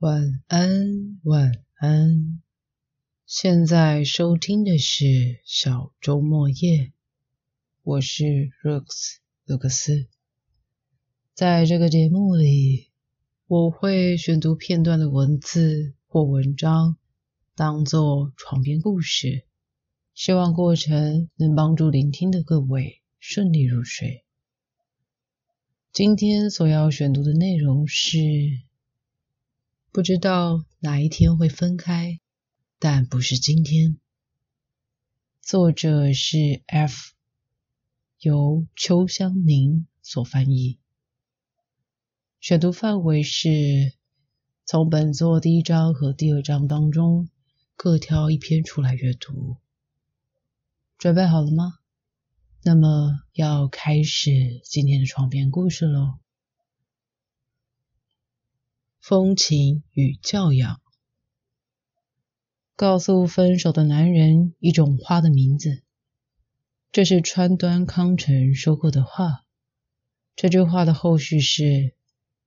晚安，晚安。现在收听的是小周末夜，我是 Rooks 卢克斯。在这个节目里，我会选读片段的文字或文章，当做床边故事，希望过程能帮助聆听的各位顺利入睡。今天所要选读的内容是。不知道哪一天会分开，但不是今天。作者是 F，由邱香宁所翻译。选读范围是从本作第一章和第二章当中各挑一篇出来阅读。准备好了吗？那么要开始今天的床边故事喽。风情与教养，告诉分手的男人一种花的名字。这是川端康成说过的话。这句话的后续是：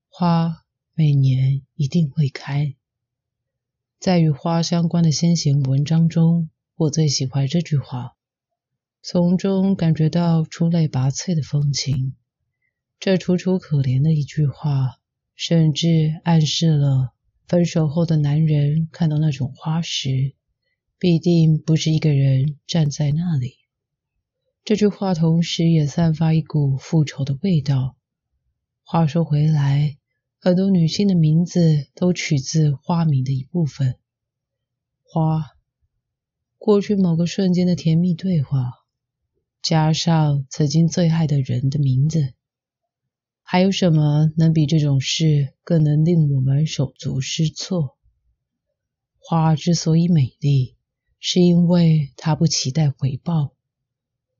花每年一定会开。在与花相关的先行文章中，我最喜欢这句话，从中感觉到出类拔萃的风情。这楚楚可怜的一句话。甚至暗示了分手后的男人看到那种花时，必定不是一个人站在那里。这句话同时也散发一股复仇的味道。话说回来，很多女性的名字都取自花名的一部分。花，过去某个瞬间的甜蜜对话，加上曾经最爱的人的名字。还有什么能比这种事更能令我们手足失措？花之所以美丽，是因为它不期待回报。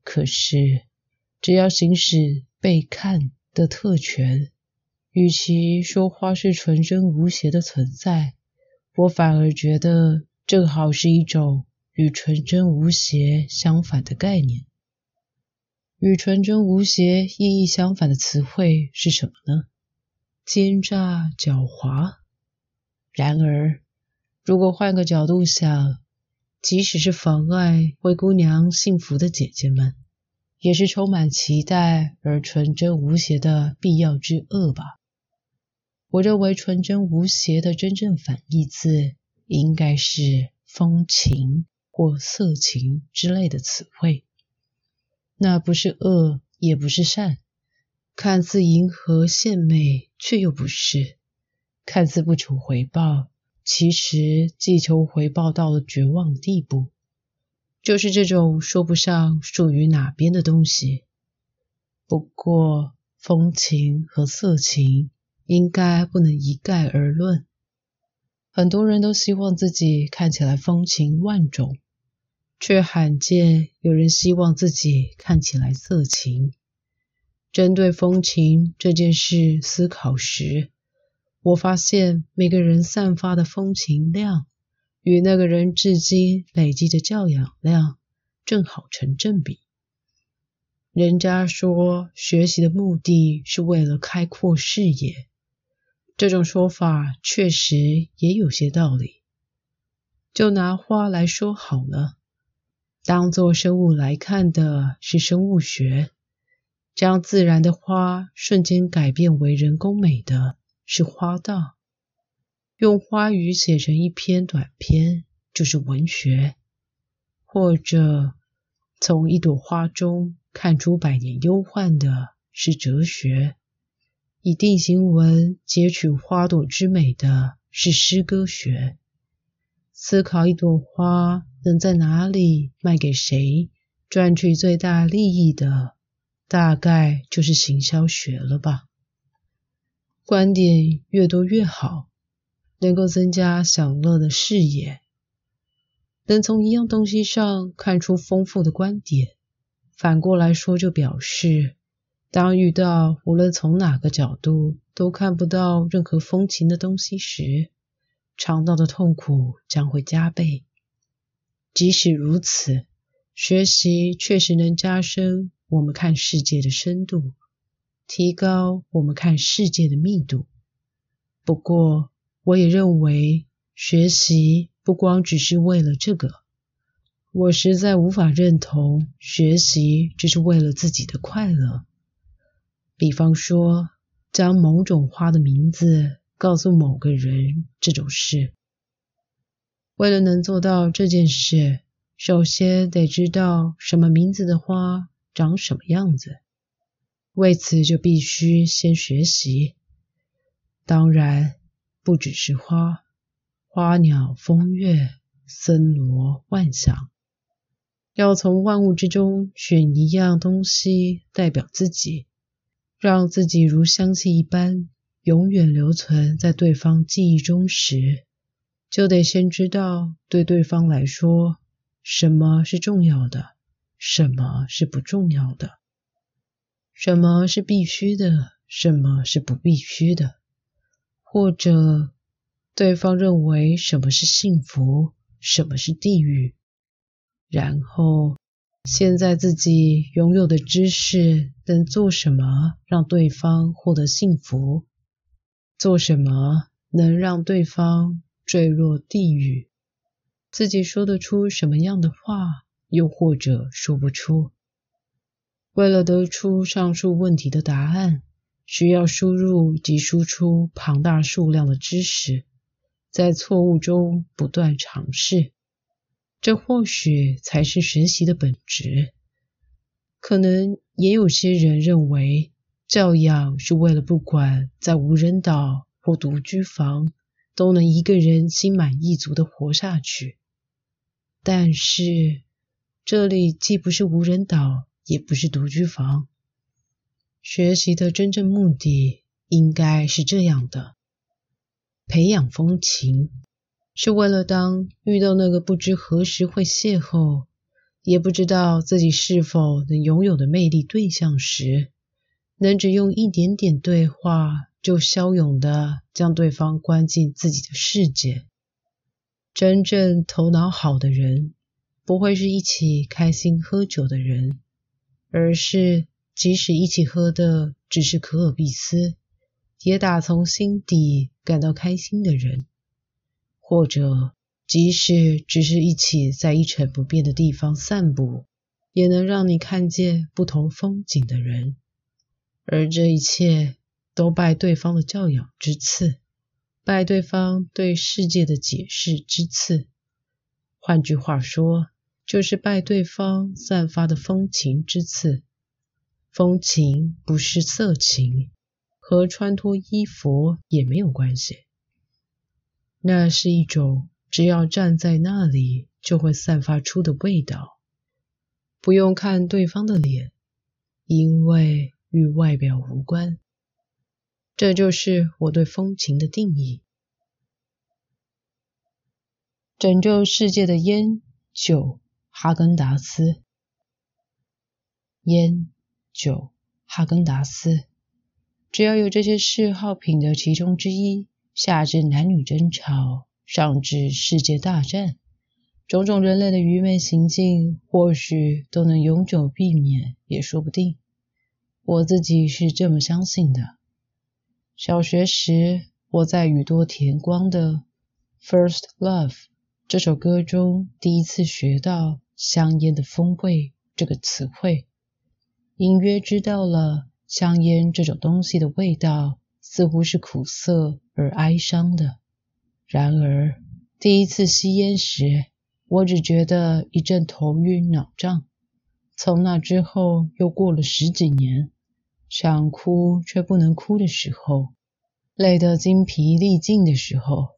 可是，只要行使被看的特权，与其说花是纯真无邪的存在，我反而觉得正好是一种与纯真无邪相反的概念。与纯真无邪意义相反的词汇是什么呢？奸诈狡猾。然而，如果换个角度想，即使是妨碍灰姑娘幸福的姐姐们，也是充满期待而纯真无邪的必要之恶吧？我认为纯真无邪的真正反义字，应该是风情或色情之类的词汇。那不是恶，也不是善，看似迎合献媚，却又不是；看似不求回报，其实既求回报到了绝望的地步。就是这种说不上属于哪边的东西。不过，风情和色情应该不能一概而论。很多人都希望自己看起来风情万种。却罕见有人希望自己看起来色情。针对风情这件事思考时，我发现每个人散发的风情量与那个人至今累积的教养量正好成正比。人家说学习的目的是为了开阔视野，这种说法确实也有些道理。就拿花来说好了。当做生物来看的是生物学，将自然的花瞬间改变为人工美的是花道，用花语写成一篇短篇就是文学，或者从一朵花中看出百年忧患的是哲学，以定型文截取花朵之美的是诗歌学，思考一朵花。能在哪里卖给谁，赚取最大利益的，大概就是行销学了吧。观点越多越好，能够增加享乐的视野，能从一样东西上看出丰富的观点。反过来说，就表示，当遇到无论从哪个角度都看不到任何风情的东西时，尝到的痛苦将会加倍。即使如此，学习确实能加深我们看世界的深度，提高我们看世界的密度。不过，我也认为学习不光只是为了这个。我实在无法认同学习只是为了自己的快乐。比方说，将某种花的名字告诉某个人这种事。为了能做到这件事，首先得知道什么名字的花长什么样子。为此，就必须先学习。当然，不只是花，花鸟风月、森罗万象，要从万物之中选一样东西代表自己，让自己如香气一般永远留存在对方记忆中时。就得先知道，对对方来说，什么是重要的，什么是不重要的，什么是必须的，什么是不必须的，或者对方认为什么是幸福，什么是地狱。然后，现在自己拥有的知识能做什么让对方获得幸福？做什么能让对方？坠落地狱，自己说得出什么样的话，又或者说不出。为了得出上述问题的答案，需要输入及输出庞大数量的知识，在错误中不断尝试。这或许才是学习的本质。可能也有些人认为，教养是为了不管在无人岛或独居房。都能一个人心满意足的活下去，但是这里既不是无人岛，也不是独居房。学习的真正目的应该是这样的：培养风情，是为了当遇到那个不知何时会邂逅，也不知道自己是否能拥有的魅力对象时，能只用一点点对话。就骁勇的将对方关进自己的世界。真正头脑好的人，不会是一起开心喝酒的人，而是即使一起喝的只是可尔必斯，也打从心底感到开心的人；或者即使只是一起在一成不变的地方散步，也能让你看见不同风景的人。而这一切。都拜对方的教养之赐，拜对方对世界的解释之赐。换句话说，就是拜对方散发的风情之赐。风情不是色情，和穿脱衣服也没有关系。那是一种只要站在那里就会散发出的味道，不用看对方的脸，因为与外表无关。这就是我对风情的定义。拯救世界的烟酒，哈根达斯。烟酒，哈根达斯。只要有这些嗜好品的其中之一，下至男女争吵，上至世界大战，种种人类的愚昧行径，或许都能永久避免，也说不定。我自己是这么相信的。小学时，我在宇多田光的《First Love》这首歌中第一次学到“香烟的风味”这个词汇，隐约知道了香烟这种东西的味道似乎是苦涩而哀伤的。然而，第一次吸烟时，我只觉得一阵头晕脑胀。从那之后，又过了十几年。想哭却不能哭的时候，累得精疲力尽的时候，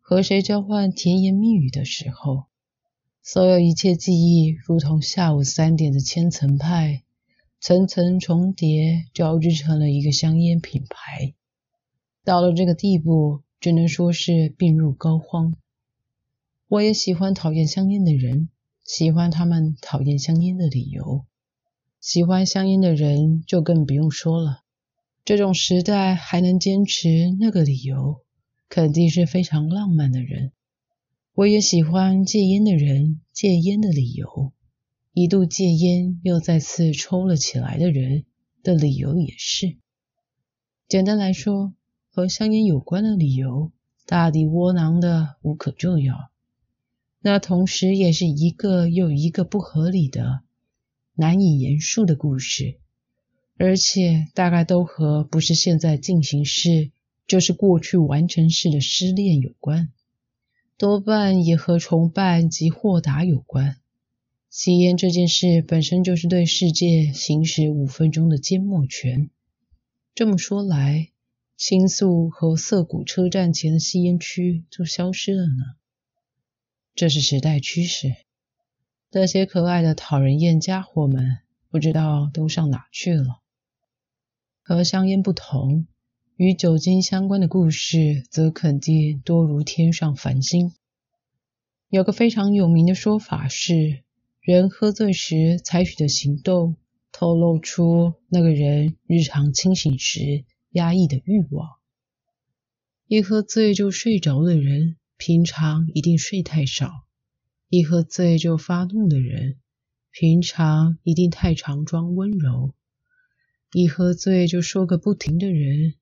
和谁交换甜言蜜语的时候，所有一切记忆如同下午三点的千层派，层层重叠，交织成了一个香烟品牌。到了这个地步，只能说是病入膏肓。我也喜欢讨厌香烟的人，喜欢他们讨厌香烟的理由。喜欢香烟的人就更不用说了。这种时代还能坚持那个理由，肯定是非常浪漫的人。我也喜欢戒烟的人戒烟的理由，一度戒烟又再次抽了起来的人的理由也是。简单来说，和香烟有关的理由大抵窝囊的无可救药。那同时也是一个又一个不合理的、难以言述的故事，而且大概都和不是现在进行式，就是过去完成式的失恋有关，多半也和崇拜及豁达有关。吸烟这件事本身就是对世界行使五分钟的缄默权。这么说来，新宿和涩谷车站前的吸烟区就消失了呢。这是时代趋势。那些可爱的讨人厌家伙们，不知道都上哪去了。和香烟不同，与酒精相关的故事，则肯定多如天上繁星。有个非常有名的说法是，人喝醉时采取的行动，透露出那个人日常清醒时压抑的欲望。一喝醉就睡着的人。平常一定睡太少，一喝醉就发怒的人，平常一定太常装温柔；一喝醉就说个不停的人，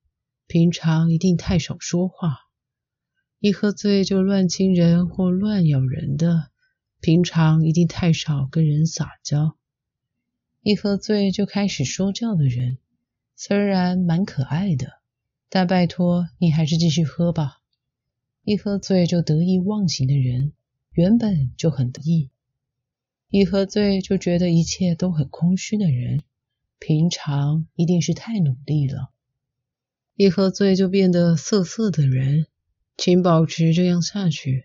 平常一定太少说话；一喝醉就乱亲人或乱咬人的，平常一定太少跟人撒娇；一喝醉就开始说教的人，虽然蛮可爱的，但拜托你还是继续喝吧。一喝醉就得意忘形的人，原本就很得意；一喝醉就觉得一切都很空虚的人，平常一定是太努力了；一喝醉就变得色色的人，请保持这样下去。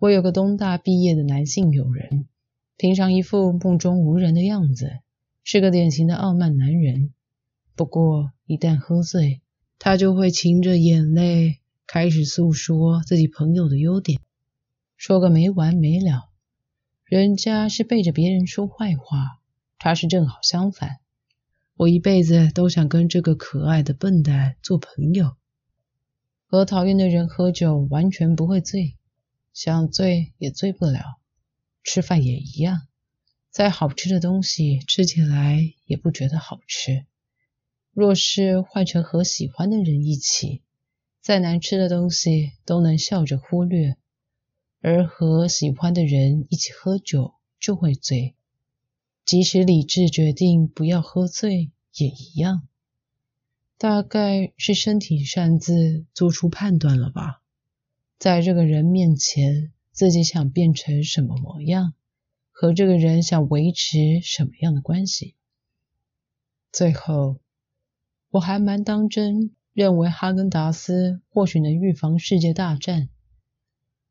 我有个东大毕业的男性友人，平常一副目中无人的样子，是个典型的傲慢男人。不过一旦喝醉，他就会噙着眼泪。开始诉说自己朋友的优点，说个没完没了。人家是背着别人说坏话，他是正好相反。我一辈子都想跟这个可爱的笨蛋做朋友。和讨厌的人喝酒完全不会醉，想醉也醉不了。吃饭也一样，再好吃的东西吃起来也不觉得好吃。若是换成和喜欢的人一起。再难吃的东西都能笑着忽略，而和喜欢的人一起喝酒就会醉，即使理智决定不要喝醉也一样。大概是身体擅自做出判断了吧，在这个人面前，自己想变成什么模样，和这个人想维持什么样的关系。最后，我还蛮当真。认为哈根达斯或许能预防世界大战。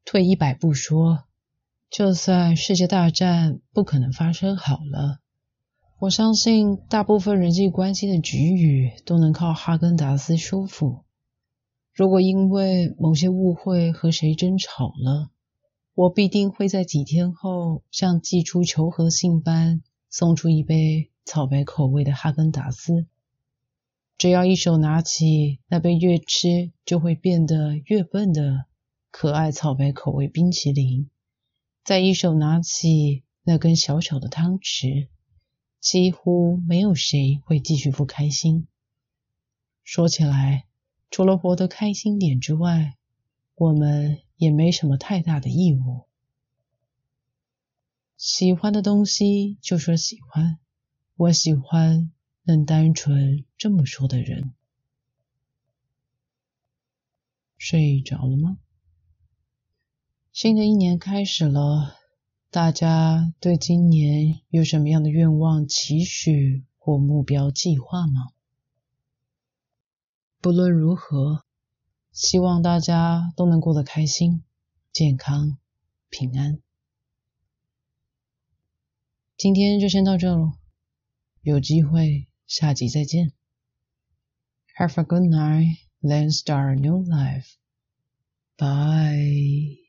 退一百步说，就算世界大战不可能发生好了，我相信大部分人际关系的局域都能靠哈根达斯修复。如果因为某些误会和谁争吵了，我必定会在几天后像寄出求和信般送出一杯草莓口味的哈根达斯。只要一手拿起那杯越吃就会变得越笨的可爱草莓口味冰淇淋，再一手拿起那根小小的汤匙，几乎没有谁会继续不开心。说起来，除了活得开心点之外，我们也没什么太大的义务。喜欢的东西就说喜欢，我喜欢。能单纯这么说的人，睡着了吗？新的一年开始了，大家对今年有什么样的愿望、期许或目标计划吗？不论如何，希望大家都能过得开心、健康、平安。今天就先到这喽，有机会。下集再见。Have a good night, then start a new life. Bye.